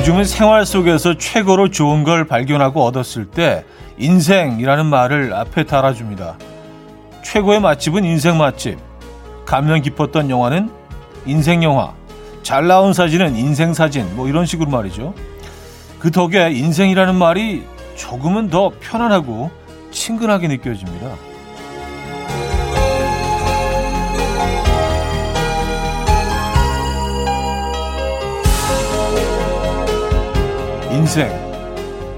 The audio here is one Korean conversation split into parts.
요즘은 생활 속에서 최고로 좋은 걸 발견하고 얻었을 때 인생이라는 말을 앞에 달아줍니다. 최고의 맛집은 인생 맛집. 감명 깊었던 영화는 인생 영화. 잘 나온 사진은 인생 사진. 뭐 이런 식으로 말이죠. 그 덕에 인생이라는 말이 조금은 더 편안하고 친근하게 느껴집니다. 인생.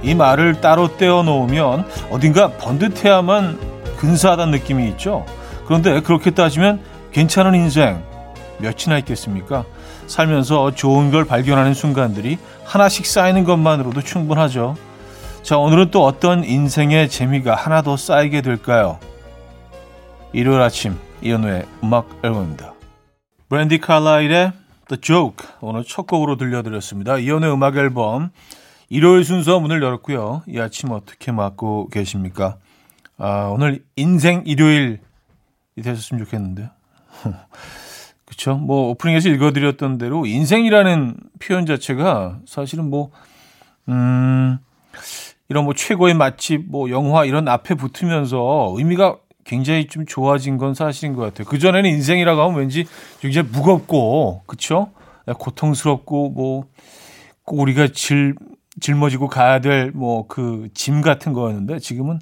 이 말을 따로 떼어 놓으면 어딘가 번듯해야만 근사하다는 느낌이 있죠. 그런데 그렇게 따지면 괜찮은 인생 몇이나 있겠습니까? 살면서 좋은 걸 발견하는 순간들이 하나씩 쌓이는 것만으로도 충분하죠. 자, 오늘은 또 어떤 인생의 재미가 하나 더 쌓이게 될까요? 일요일 아침 이연우의 음악 앨범입니다. 브랜디 칼라일의 The Joke 오늘 첫 곡으로 들려드렸습니다. 이연우의 음악 앨범 일요일 순서 문을 열었고요. 이 아침 어떻게 맞고 계십니까? 아, 오늘 인생 일요일이 되셨으면 좋겠는데요. 그쵸? 뭐, 오프닝에서 읽어드렸던 대로 인생이라는 표현 자체가 사실은 뭐, 음, 이런 뭐 최고의 맛집, 뭐 영화 이런 앞에 붙으면서 의미가 굉장히 좀 좋아진 건 사실인 것 같아요. 그전에는 인생이라고 하면 왠지 굉장히 무겁고, 그쵸? 고통스럽고, 뭐, 꼭 우리가 질, 짊어지고 가야 될 뭐 그 짐 같은 거였는데 지금은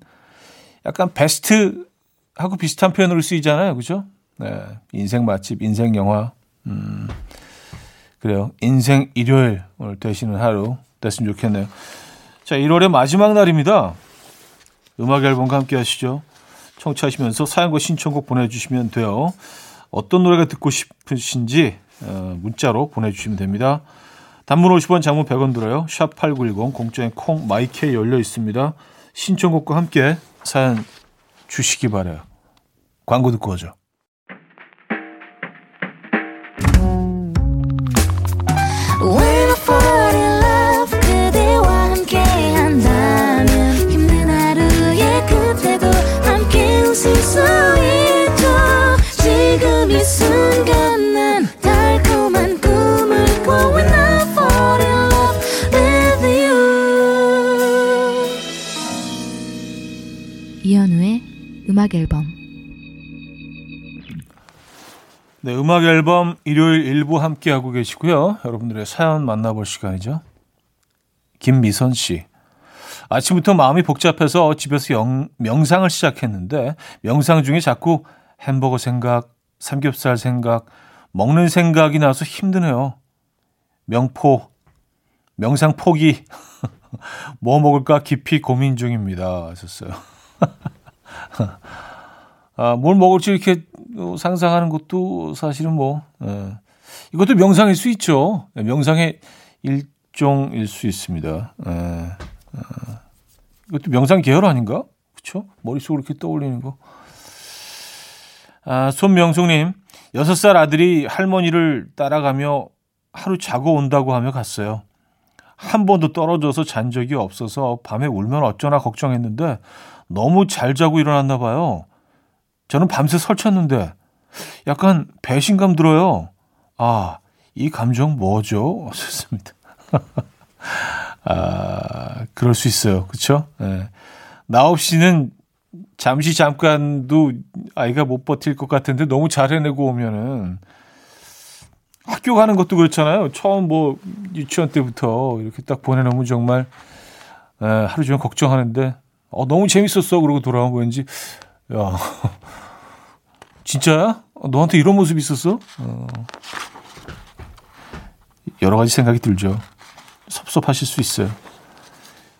약간 베스트 하고 비슷한 표현으로 쓰이잖아요. 그죠? 네. 인생 맛집, 인생 영화. 음, 그래요. 인생 일요일 오늘 되시는 하루 됐으면 좋겠네요. 자, 1월의 마지막 날입니다. 음악 앨범과 함께 하시죠. 청취하시면서 사연과 신청곡 보내주시면 돼요. 어떤 노래가 듣고 싶으신지 어, 문자로 보내주시면 됩니다. 단문 50원, 장문 100원 들어요. 샵 8910, 공짜인 콩, 마이케 열려 있습니다. 신청곡과 함께 사연 주시기 바래요. 광고 듣고 오죠. 음악 앨범 네, 음악 앨범 일요일 일부 함께 하고 계시고요. 여러분들의 사연 만나볼 시간이죠. 김미선 씨. 아침부터 마음이 복잡해서 집에서 영, 명상을 시작했는데 명상 중에 자꾸 햄버거 생각, 삼겹살 생각, 먹는 생각이 나서 힘드네요. 명포, 명상 포기. 뭐 먹을까 깊이 고민 중입니다. 하셨어요. 아, 뭘 먹을지 이렇게 상상하는 것도 사실은 뭐, 예. 이것도 명상일 수 있죠. 예, 명상의 일종일 수 있습니다. 예. 아, 이것도 명상 계열 아닌가? 그쵸? 머릿속으로 이렇게 떠올리는 거. 아, 손명숙님, 6살 아들이 할머니를 따라가며 하루 자고 온다고 하며 갔어요. 한 번도 떨어져서 잔 적이 없어서 밤에 울면 어쩌나 걱정했는데 너무 잘 자고 일어났나 봐요. 저는 밤새 설쳤는데 약간 배신감 들어요. 아, 이 감정 뭐죠? 좋습니다. 아, 그럴 수 있어요. 그쵸? 네. 나 없이는 잠시 잠깐도 아이가 못 버틸 것 같은데 너무 잘 해내고 오면은 학교 가는 것도 그렇잖아요. 처음 뭐 유치원 때부터 이렇게 딱 보내놓으면 정말 에, 하루 종일 걱정하는데 어, 너무 재밌었어. 그러고 돌아온 거 왠지, 야, 진짜야? 너한테 이런 모습 있었어? 어, 여러 가지 생각이 들죠. 섭섭하실 수 있어요.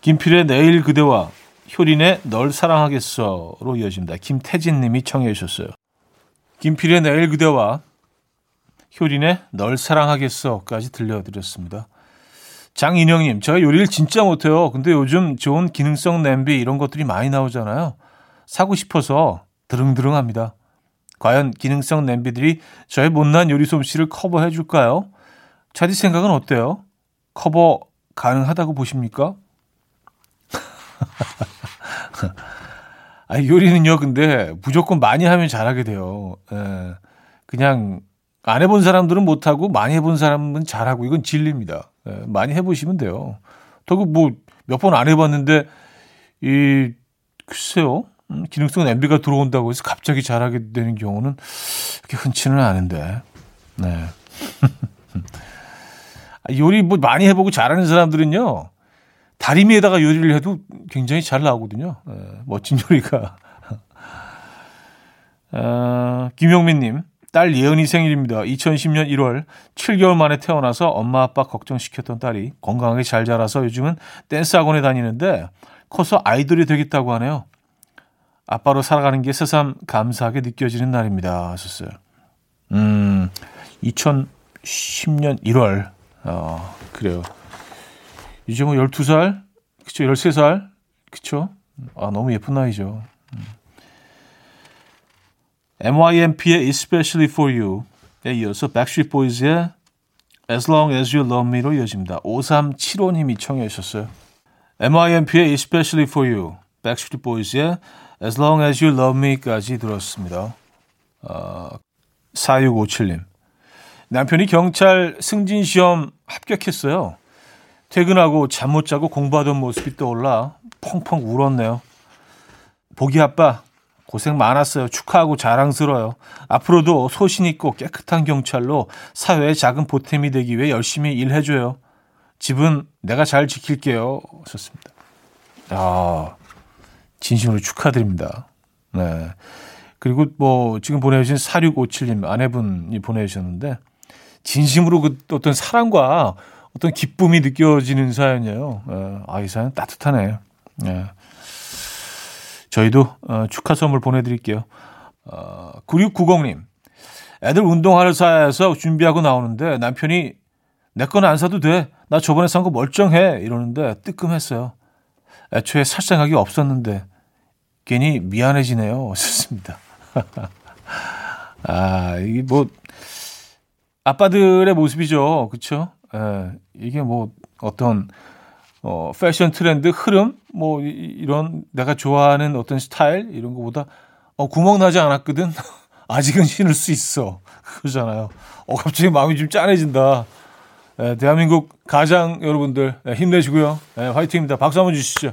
김필의 내일 그대와 효린의 널 사랑하겠어로 이어집니다. 김태진 님이 청해 주셨어요. 김필의 내일 그대와 효린의 널 사랑하겠어까지 들려드렸습니다. 장인영님, 제가 요리를 진짜 못해요. 근데 요즘 좋은 기능성 냄비 이런 것들이 많이 나오잖아요. 사고 싶어서 드릉드릉합니다. 과연 기능성 냄비들이 저의 못난 요리 솜씨를 커버해 줄까요? 차디 생각은 어때요? 커버 가능하다고 보십니까? 아, 요리는요, 근데 무조건 많이 하면 잘하게 돼요. 예, 그냥 안 해본 사람들은 못하고 많이 해본 사람은 잘하고 이건 진리입니다. 예, 많이 해보시면 돼요. 더구 뭐몇 번 안 해봤는데 이 글쎄요 음, 기능성 냄비가 들어온다고 해서 갑자기 잘하게 되는 경우는 그렇게 흔치는 않은데 네. 요리 뭐 많이 해보고 잘하는 사람들은요 다리미에다가 요리를 해도 굉장히 잘 나오거든요. 네, 멋진 요리가. 어, 김용민님, 딸 예은이 생일입니다. 2010년 1월 7개월 만에 태어나서 엄마 아빠 걱정시켰던 딸이 건강하게 잘 자라서 요즘은 댄스 학원에 다니는데 커서 아이돌이 되겠다고 하네요. 아빠로 살아가는 게 새삼 감사하게 느껴지는 날입니다. 하셨어요. 음, 2010년 1월. 어, 그래요. 이제 뭐 12살? 그쵸, 13살? 그쵸? 아, 너무 예쁜 나이죠. MYMP의 Especially For You에 이어서 Backstreet Boys의 As Long As You Love Me로 이어집니다. 5375님이 청해 주셨어요. MYMP의 Especially For You, Backstreet Boys의 As Long As You Love Me까지 들었습니다. 어, 4657님. 남편이 경찰 승진시험 합격했어요. 퇴근하고 잠 못 자고 공부하던 모습이 떠올라 펑펑 울었네요. 보기 아빠 고생 많았어요. 축하하고 자랑스러워요. 앞으로도 소신 있고 깨끗한 경찰로 사회에 작은 보탬이 되기 위해 열심히 일해줘요. 집은 내가 잘 지킬게요. 하셨습니다. 아, 진심으로 축하드립니다. 네. 그리고 뭐 지금 보내주신 4657님 아내분이 보내주셨는데 진심으로 그 어떤 사랑과 어떤 기쁨이 느껴지는 사연이에요. 예, 아, 이 사연 따뜻하네요. 예. 저희도 어, 축하 선물 보내드릴게요. 어, 9690님. 애들 운동화를 사야해서 준비하고 나오는데 남편이 내 건 안 사도 돼. 나 저번에 산 거 멀쩡해. 이러는데 뜨끔했어요. 애초에 살 생각이 없었는데 괜히 미안해지네요. 좋습니다. 아, 이게 뭐 아빠들의 모습이죠. 그렇죠? 예, 이게 뭐 어떤 어, 패션 트렌드 흐름 뭐 이, 런 내가 좋아하는 어떤 스타일 이런 거보다 어, 구멍 나지 않았거든. 아직은 신을 수 있어. 그거잖아요. 어, 갑자기 마음이 좀 짠해진다. 예, 대한민국 가장 여러분들 예, 힘내시고요. 예, 화이팅입니다. 박수 한번 주시죠.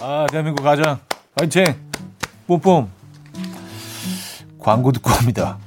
아, 대한민국 가장 화이팅. 뿜뿜. 광고 듣고 옵니다.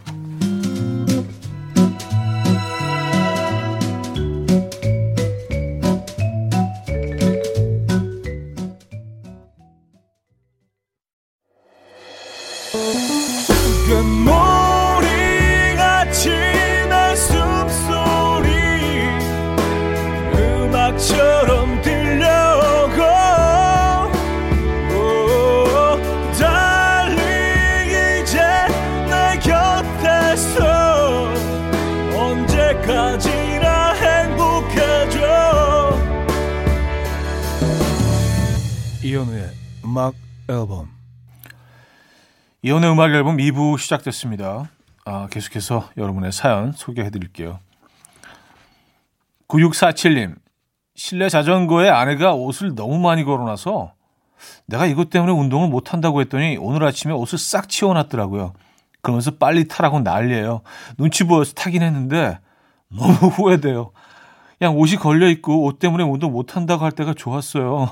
이현우의 음악 앨범 이현우의 음악 앨범 2부 시작됐습니다. 아, 계속해서 여러분의 사연 소개해 드릴게요. 9647님 실내 자전거에 아내가 옷을 너무 많이 걸어놔서 내가 이것 때문에 운동을 못 한다고 했더니 오늘 아침에 옷을 싹 치워놨더라고요. 그러면서 빨리 타라고 난리예요. 눈치 보여서 타긴 했는데 너무 후회돼요. 그냥 옷이 걸려 있고 옷 때문에 운동 못 한다고 할 때가 좋았어요.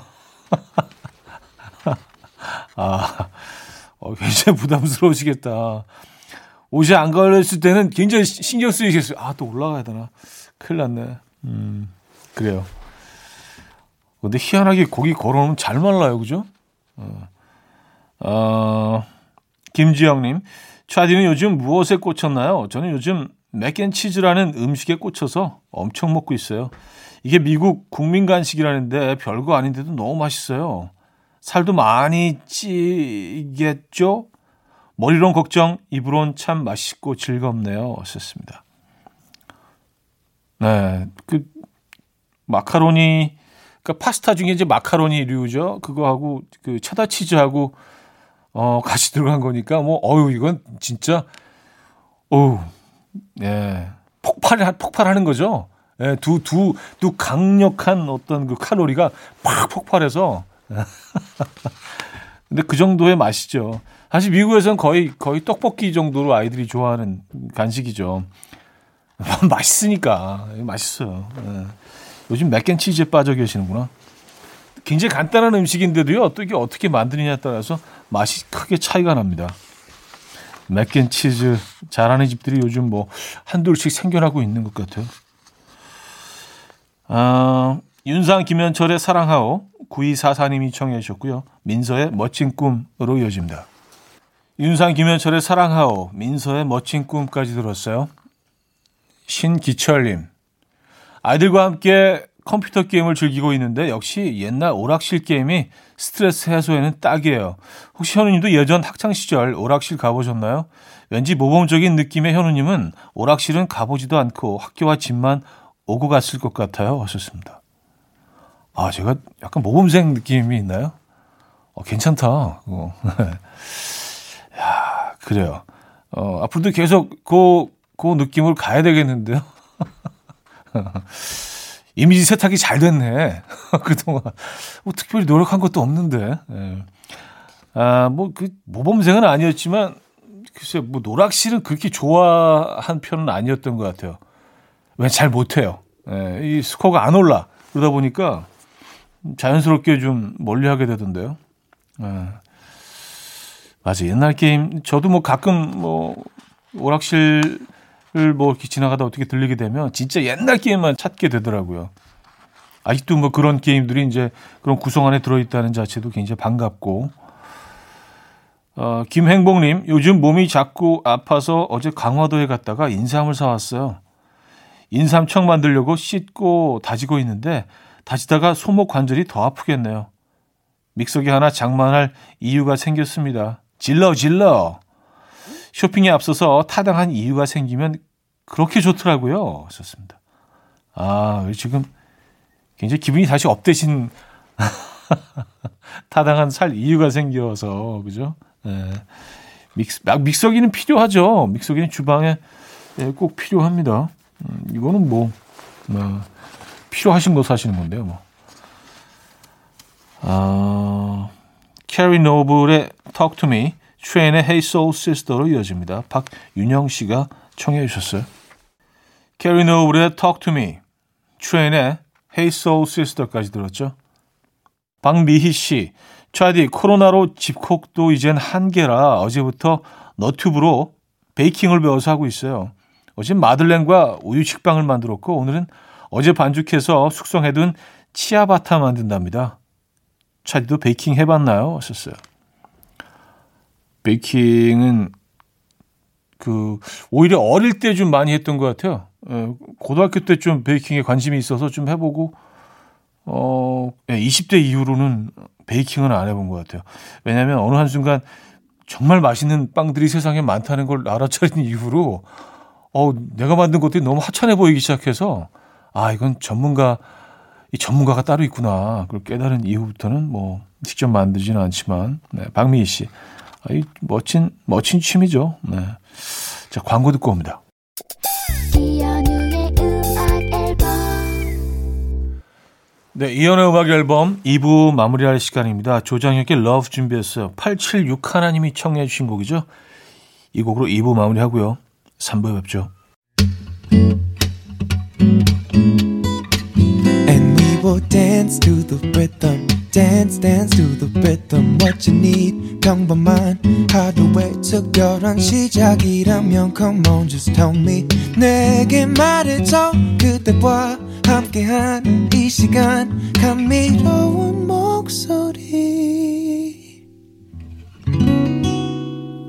아, 어, 굉장히 부담스러우시겠다. 옷이 안 걸렸을 때는 굉장히 신경 쓰이겠어요. 아, 또 올라가야 되나? 큰일 났네. 음, 그래요. 근데 희한하게 고기 걸어놓으면 잘 말라요. 그죠? 어, 어 김지영님. 차디는 요즘 무엇에 꽂혔나요? 저는 요즘 맥앤치즈라는 음식에 꽂혀서 엄청 먹고 있어요. 이게 미국 국민 간식이라는데 별거 아닌데도 너무 맛있어요. 살도 많이 찌겠죠? 머리론 걱정, 입으론 참 맛있고 즐겁네요. 썼습니다. 네, 그 마카로니, 그러니까 파스타 중에 이제 마카로니류죠. 그거하고 그 체다 치즈하고 어 같이 들어간 거니까 뭐 어유 이건 진짜 어우 예 폭발 폭발하는 거죠. 예, 두, 두, 두 강력한 어떤 그 칼로리가 팍 폭발해서 근데 그 정도의 맛이죠. 사실 미국에서는 거의 거의 떡볶이 정도로 아이들이 좋아하는 간식이죠. 맛있으니까 맛있어요. 예. 요즘 맥앤치즈에 빠져 계시는구나. 굉장히 간단한 음식인데도요. 또 이게 어떻게 만드느냐에 따라서 맛이 크게 차이가 납니다. 맥앤치즈 잘하는 집들이 요즘 뭐 한둘씩 생겨나고 있는 것 같아요. 아, 윤상 김현철의 사랑하오 9244님이 청해 주셨고요. 민서의 멋진 꿈으로 이어집니다. 윤상 김현철의 사랑하오 민서의 멋진 꿈까지 들었어요. 신기철님 아이들과 함께 컴퓨터 게임을 즐기고 있는데 역시 옛날 오락실 게임이 스트레스 해소에는 딱이에요. 혹시 현우님도 예전 학창 시절 오락실 가보셨나요? 왠지 모범적인 느낌의 현우님은 오락실은 가보지도 않고 학교와 집만 오고 갔을 것 같아요. 하셨습니다. 아, 제가 약간 모범생 느낌이 있나요? 어, 괜찮다. 어. 야, 그래요. 어, 앞으로도 계속 그, 그 느낌으로 가야 되겠는데요. 이미지 세탁이 잘 됐네. 그동안. 뭐 특별히 노력한 것도 없는데. 예. 아, 뭐, 그, 모범생은 아니었지만, 글쎄, 뭐, 노락실은 그렇게 좋아한 편은 아니었던 것 같아요. 왜 잘 못해요. 예, 이 스코어가 안 올라. 그러다 보니까 자연스럽게 좀 멀리 하게 되던데요. 예. 맞아. 옛날 게임, 저도 뭐 가끔 뭐, 오락실 뭐 이렇게 지나가다 어떻게 들리게 되면 진짜 옛날 게임만 찾게 되더라고요. 아직도 뭐 그런 게임들이 이제 그런 구성 안에 들어있다는 자체도 굉장히 반갑고. 어, 김행복님, 요즘 몸이 자꾸 아파서 어제 강화도에 갔다가 인삼을 사왔어요. 인삼청 만들려고 씻고 다지고 있는데 다지다가 손목 관절이 더 아프겠네요. 믹서기 하나 장만할 이유가 생겼습니다. 질러 질러. 쇼핑에 앞서서 타당한 이유가 생기면 그렇게 좋더라고요. 썼습니다. 아, 지금 굉장히 기분이 다시 up되신 타당한 살 이유가 생겨서 그죠? 네. 믹서, 믹서기는 필요하죠. 믹서기는 주방에 네, 꼭 필요합니다. 음, 이거는 뭐, 뭐 필요하신 거 사시는 건데요. 뭐. 아, 캐리 노블의 Talk to Me 트레인의 Hey Soul Sister로 이어집니다. 박윤영 씨가 청해 주셨어요. 캐리 노블의 Talk to Me, 트레인의 Hey Soul Sister까지 들었죠. 박미희 씨, 차디 코로나로 집콕도 이젠 한계라 어제부터 너튜브로 베이킹을 배워서 하고 있어요. 어제 마들렌과 우유 식빵을 만들었고 오늘은 어제 반죽해서 숙성해둔 치아바타 만든답니다. 차디도 베이킹 해봤나요? 하셨어요. 베이킹은 그 오히려 어릴 때 좀 많이 했던 것 같아요. 예, 고등학교 때 좀 베이킹에 관심이 있어서 좀 해보고 어 20대 예, 이후로는 베이킹은 안 해본 것 같아요. 왜냐하면 어느 한 순간 정말 맛있는 빵들이 세상에 많다는 걸 알아차린 이후로 어 내가 만든 것들이 너무 하찮아 보이기 시작해서 아 이건 전문가 이 전문가가 따로 있구나 그걸 깨달은 이후부터는 뭐 직접 만들지는 않지만 네, 박미희 씨 이 멋진 멋진 취미죠. 네. 자 광고 듣고 옵니다. 네, 이현우의 음악 앨범 2부 마무리할 시간입니다. 조장혁의 Love 준비했어요. 876 하나님이 청해 주신 곡이죠. 이 곡으로 2부 마무리하고요. 3부에 뵙죠. And we will dance to the rhythm. Dance dance to the rhythm what you need 평범한 하루의 특별한 시작이라면 come on just tell me 내게 말해줘 그대와 함께한 이 시간 감미로운 목소리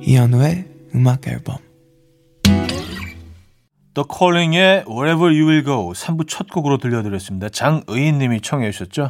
이현우의 음악 앨범 The Calling의 Wherever You Will Go 3부 첫 곡으로 들려드렸습니다. 장의인 님이 청해 주셨죠.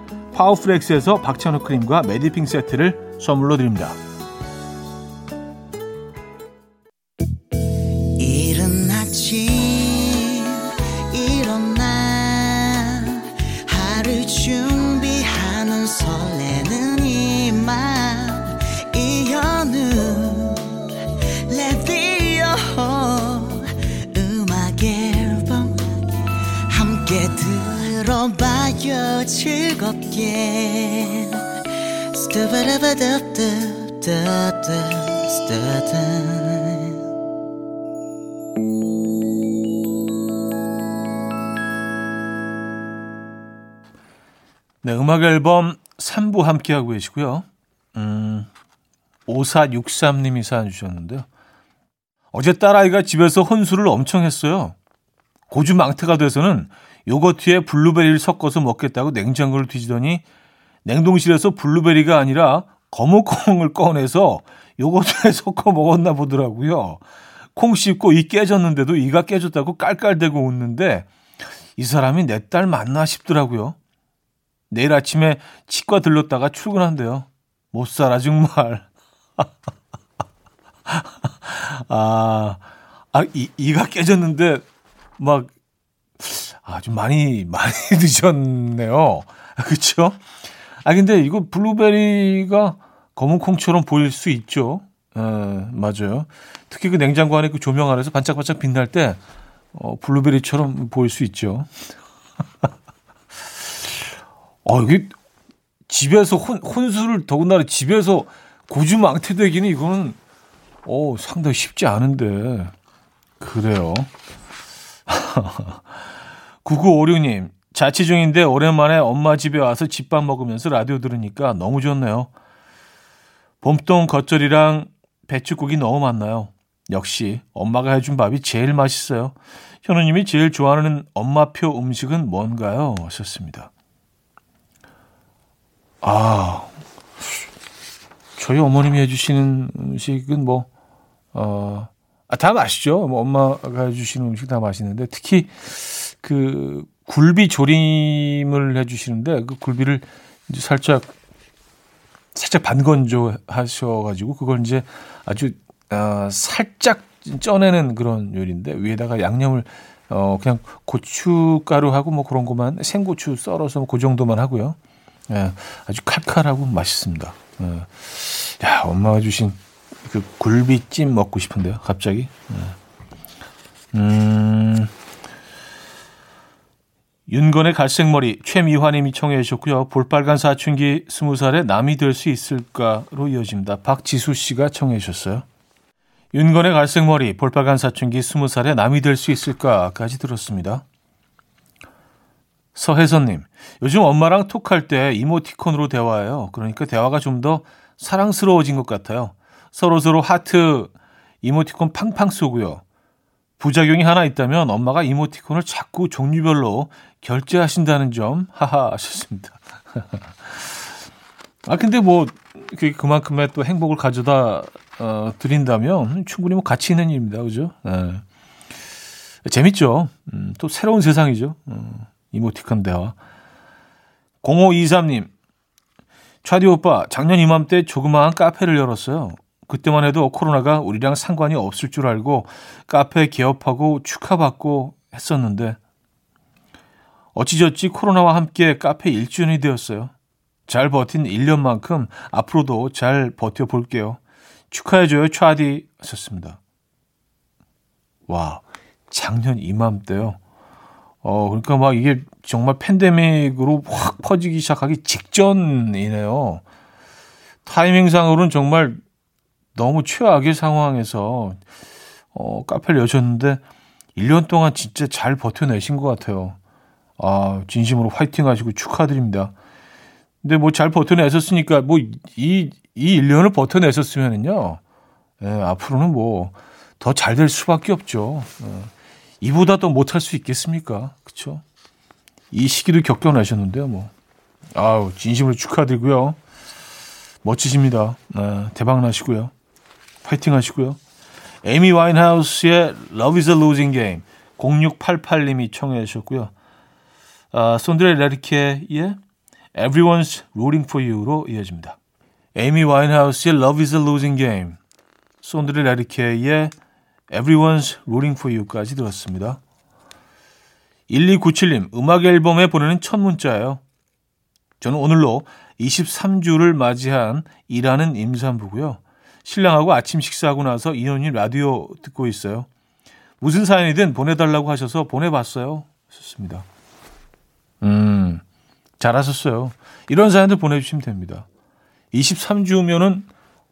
파워프렉스에서 박찬호 크림과 메디핑 세트를 선물로 드립니다. 네, 음악 앨범 3부 함께하고 계시고요. 음, 5463님이 사연 주셨는데요. 어제 딸아이가 집에서 혼술을 엄청 했어요. 고주 망태가 돼서는 요거트에 블루베리를 섞어서 먹겠다고 냉장고를 뒤지더니 냉동실에서 블루베리가 아니라 거무콩을 꺼내서 요거트에 섞어 먹었나 보더라고요. 콩 씹고 이 깨졌는데도 이가 깨졌다고 깔깔대고 웃는데 이 사람이 내 딸 맞나 싶더라고요. 내일 아침에 치과 들렀다가 출근한대요. 못 살아 정말. 아, 아 이, 이가 깨졌는데 막 아, 좀 많이, 많이 늦었네요. 그쵸? 아, 근데 이거 블루베리가 검은 콩처럼 보일 수 있죠. 에, 맞아요. 특히 그 냉장고 안에 그 조명 아래서 반짝반짝 빛날 때, 어, 블루베리처럼 보일 수 있죠. 어, 이게 집에서 혼, 혼술을 더군다나 집에서 고주망태되기는 이거는, 어, 상당히 쉽지 않은데. 그래요. 9956님, 자취 중인데 오랜만에 엄마 집에 와서 집밥 먹으면서 라디오 들으니까 너무 좋네요. 봄동 겉절이랑 배추국이 너무 많나요? 역시 엄마가 해준 밥이 제일 맛있어요. 현우님이 제일 좋아하는 엄마표 음식은 뭔가요? 하셨습니다. 아, 저희 어머님이 해주시는 음식은 뭐, 어, 아, 다 맛있죠. 뭐 엄마가 해주시는 음식 다 맛있는데 특히 그 굴비 조림을 해주시는데 그 굴비를 이제 살짝 살짝 반건조 하셔가지고 그걸 이제 아주 어, 살짝 쪄내는 그런 요리인데 위에다가 양념을 어 그냥 고춧가루하고 뭐 그런 것만 생고추 썰어서 그 정도만 하고요. 예, 아주 칼칼하고 맛있습니다. 예. 야 엄마가 주신 그 굴비찜 먹고 싶은데요, 갑자기. 예. 음. 윤건의 갈색머리 최미화님이 청해 주셨고요. 볼빨간 사춘기 스무 살에 남이 될 수 있을까로 이어집니다. 박지수 씨가 청해 주셨어요. 윤건의 갈색머리 볼빨간 사춘기 스무 살에 남이 될 수 있을까까지 들었습니다. 서혜선님, 요즘 엄마랑 톡할 때 이모티콘으로 대화해요. 그러니까 대화가 좀 더 사랑스러워진 것 같아요. 서로서로 하트 이모티콘 팡팡 쏘고요. 부작용이 하나 있다면 엄마가 이모티콘을 자꾸 종류별로 결제하신다는 점 하하 하셨습니다. 아 근데 뭐 그만큼의 또 행복을 가져다 어, 드린다면 충분히 뭐 가치 있는 일입니다, 그죠? 네. 재밌죠. 음, 또 새로운 세상이죠. 어, 이모티콘 대화. 0523님, 차디 오빠, 작년 이맘때 조그마한 카페를 열었어요. 그때만 해도 코로나가 우리랑 상관이 없을 줄 알고 카페 개업하고 축하받고 했었는데 어찌저찌 코로나와 함께 카페 1주년이 되었어요. 잘 버틴 1년만큼 앞으로도 잘 버텨볼게요. 축하해줘요, 차디. 하셨습니다. 와, 작년 이맘때요. 어, 그러니까 막 이게 정말 팬데믹으로 확 퍼지기 시작하기 직전이네요. 타이밍상으로는 정말 너무 최악의 상황에서 어, 카페를 여셨는데 1년 동안 진짜 잘 버텨내신 것 같아요. 아, 진심으로 화이팅 하시고 축하드립니다. 근데 뭐 잘 버텨내셨으니까 뭐 이, 이 1년을 버텨내셨으면은요, 예, 앞으로는 뭐 더 잘 될 수밖에 없죠. 예. 이보다 더 못할 수 있겠습니까? 그쵸? 이 시기도 겪어내셨는데요, 뭐. 아우, 진심으로 축하드리고요. 멋지십니다. 네, 대박 나시고요. 파이팅 하시고요. 에미 와인하우스의 Love is a Losing Game 0688님이 청해 주셨고요. 아, 손드레 레리케의 Everyone's Rooting for You로 이어집니다. 에미 와인하우스의 Love is a Losing Game 손드레 레리케의 Everyone's Rooting for You까지 들었습니다. 1297님, 음악 앨범에 보내는 첫 문자예요. 저는 오늘로 23주를 맞이한 일하는 임산부고요. 신랑하고 아침 식사하고 나서 인원이 라디오 듣고 있어요. 무슨 사연이든 보내달라고 하셔서 보내봤어요. 좋습니다. 음, 잘하셨어요. 이런 사연들 보내주시면 됩니다. 23주면은,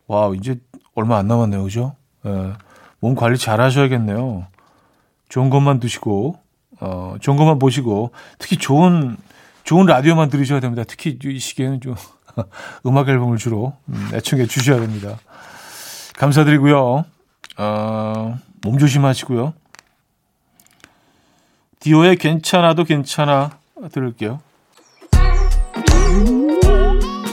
와, 이제 얼마 안 남았네요. 그죠? 예, 몸 관리 잘 하셔야겠네요. 좋은 것만 드시고, 어, 좋은 것만 보시고, 특히 좋은, 좋은 라디오만 들으셔야 됩니다. 특히 이 시기에는 좀 음악 앨범을 주로 음, 애청해 주셔야 됩니다. 감사드리고요. 어, 몸 조심하시고요. 디오의 괜찮아도 괜찮아 들을게요.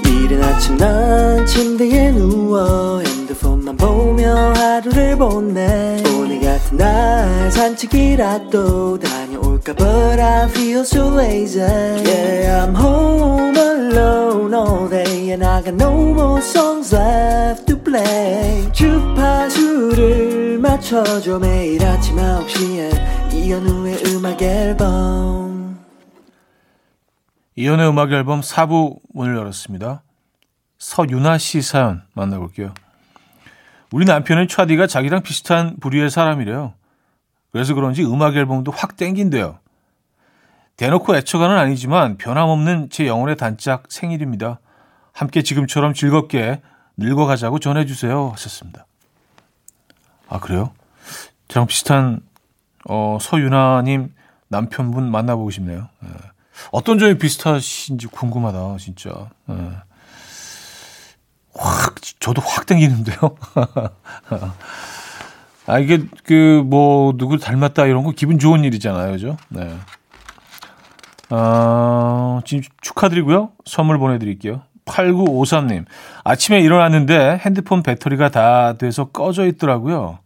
이른 아침 난 침대에 누워 핸드폰만 보며 하루를 보내 오늘 같은 날 산책이라도 다녀올까 But I feel so lazy Yeah I'm home alone all day And I got no more songs left play 주파수를 맞춰줘 매일 아침 9시에 이현우의 음악 앨범 이연의 음악 앨범 4부 문을 열었습니다. 서윤아 씨 사연 만나볼게요. 우리 남편은 차디가 자기랑 비슷한 부류의 사람이래요. 그래서 그런지 음악 앨범도 확 땡긴대요. 대놓고 애처가는 아니지만 변함없는 제 영혼의 단짝 생일입니다. 함께 지금처럼 즐겁게 늙어가자고 전해주세요. 하셨습니다. 아, 그래요? 저랑 비슷한, 어, 서윤아님 남편분 만나보고 싶네요. 예. 어떤 점이 비슷하신지 궁금하다, 진짜. 예. 확, 저도 확 땡기는데요. 아, 이게, 그, 뭐, 누구 닮았다 이런 거 기분 좋은 일이잖아요. 그죠? 네. 어, 지금 축하드리고요. 선물 보내드릴게요. 8953님. 아침에 일어났는데 핸드폰 배터리가 다 돼서 꺼져 있더라고요.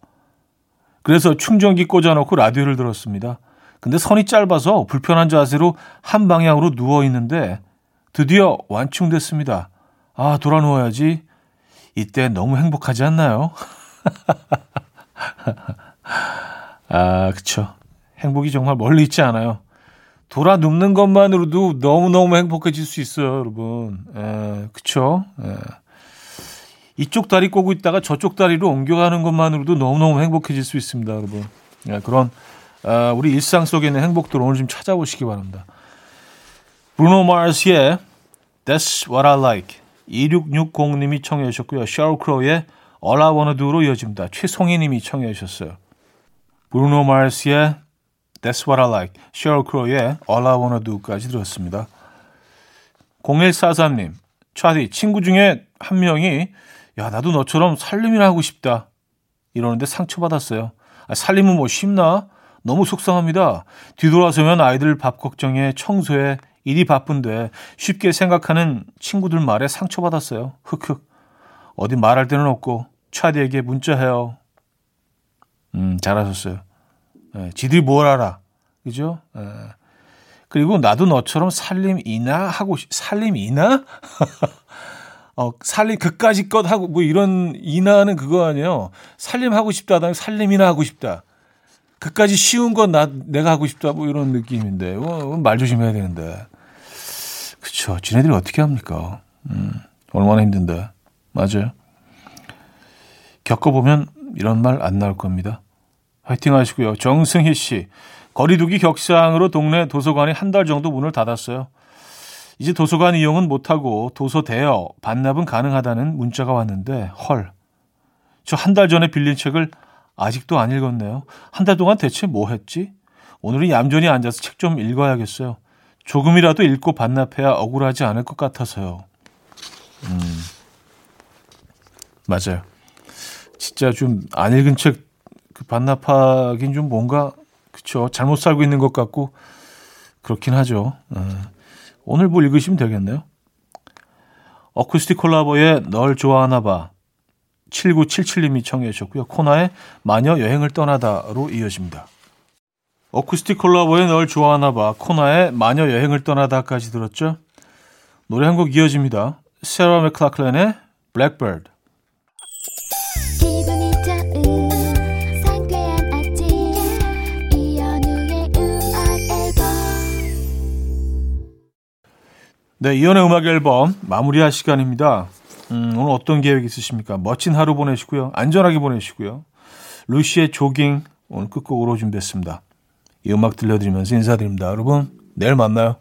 그래서 충전기 꽂아놓고 라디오를 들었습니다. 근데 선이 짧아서 불편한 자세로 한 방향으로 누워 있는데 드디어 완충됐습니다. 아, 돌아 누워야지. 이때 너무 행복하지 않나요? 아, 그쵸. 행복이 정말 멀리 있지 않아요. 돌아 눕는 것만으로도 너무너무 행복해질 수 있어요, 여러분. 에, 그쵸? 에. 이쪽 다리 꼬고 있다가 저쪽 다리로 옮겨가는 것만으로도 너무너무 행복해질 수 있습니다, 여러분. 예, 그런 아, 우리 일상 속에 있는 행복들 오늘 좀 찾아보시기 바랍니다. 브루노 마르스의 That's What I Like 2660님이 청해 주셨고요. 샤울 크로우의 All I Wanna Do로 이어집니다. 최송희 님이 청해 주셨어요. 브루노 마르스의 That's What I Like, 샤울 크로우의 All I Wanna Do까지 들었습니다. 0143님, 차디, 친구 중에 한 명이 야, 나도 너처럼 살림이나 하고 싶다. 이러는데 상처받았어요. 아, 살림은 뭐 쉽나? 너무 속상합니다. 뒤돌아서면 아이들 밥 걱정에 청소에 일이 바쁜데 쉽게 생각하는 친구들 말에 상처받았어요. 흑흑. 어디 말할 데는 없고 차디에게 문자해요. 음, 잘하셨어요. 예, 지들이 뭘 알아. 그죠? 예. 그리고 나도 너처럼 살림이나 하고 싶, 살림이나? 어, 살림 그까지 것 하고 뭐 이런 이나는 그거 아니에요. 살림 하고 싶다. 살림이나 하고 싶다. 그까지 쉬운 건 나, 내가 하고 싶다. 뭐 이런 느낌인데. 어, 말 조심해야 되는데. 그쵸. 지네들이 어떻게 합니까? 음, 얼마나 힘든데. 맞아요. 겪어보면 이런 말 안 나올 겁니다. 화이팅 하시고요. 정승희 씨. 거리두기 격상으로 동네 도서관이 한 달 정도 문을 닫았어요. 이제 도서관 이용은 못하고 도서 대여, 반납은 가능하다는 문자가 왔는데 헐. 저 한 달 전에 빌린 책을 아직도 안 읽었네요. 한 달 동안 대체 뭐 했지? 오늘은 얌전히 앉아서 책 좀 읽어야겠어요. 조금이라도 읽고 반납해야 억울하지 않을 것 같아서요. 음, 맞아요. 진짜 좀 안 읽은 책그 반납하긴 좀 뭔가 그쵸 잘못 살고 있는 것 같고 그렇긴 하죠. 네. 오늘 뭐 읽으시면 되겠네요. 어쿠스틱 콜라보의 널 좋아하나 봐 7977님이 청해 주셨고요. 코나의 마녀 여행을 떠나다로 이어집니다. 어쿠스틱 콜라보의 널 좋아하나 봐 코나의 마녀 여행을 떠나다까지 들었죠. 노래 한 곡 이어집니다. 세라 맥클라클랜의 블 네, 이연의 음악 앨범 마무리할 시간입니다. 음, 오늘 어떤 계획 있으십니까? 멋진 하루 보내시고요. 안전하게 보내시고요. 루시의 조깅 오늘 끝곡으로 준비했습니다. 이 음악 들려드리면서 인사드립니다. 여러분, 내일 만나요.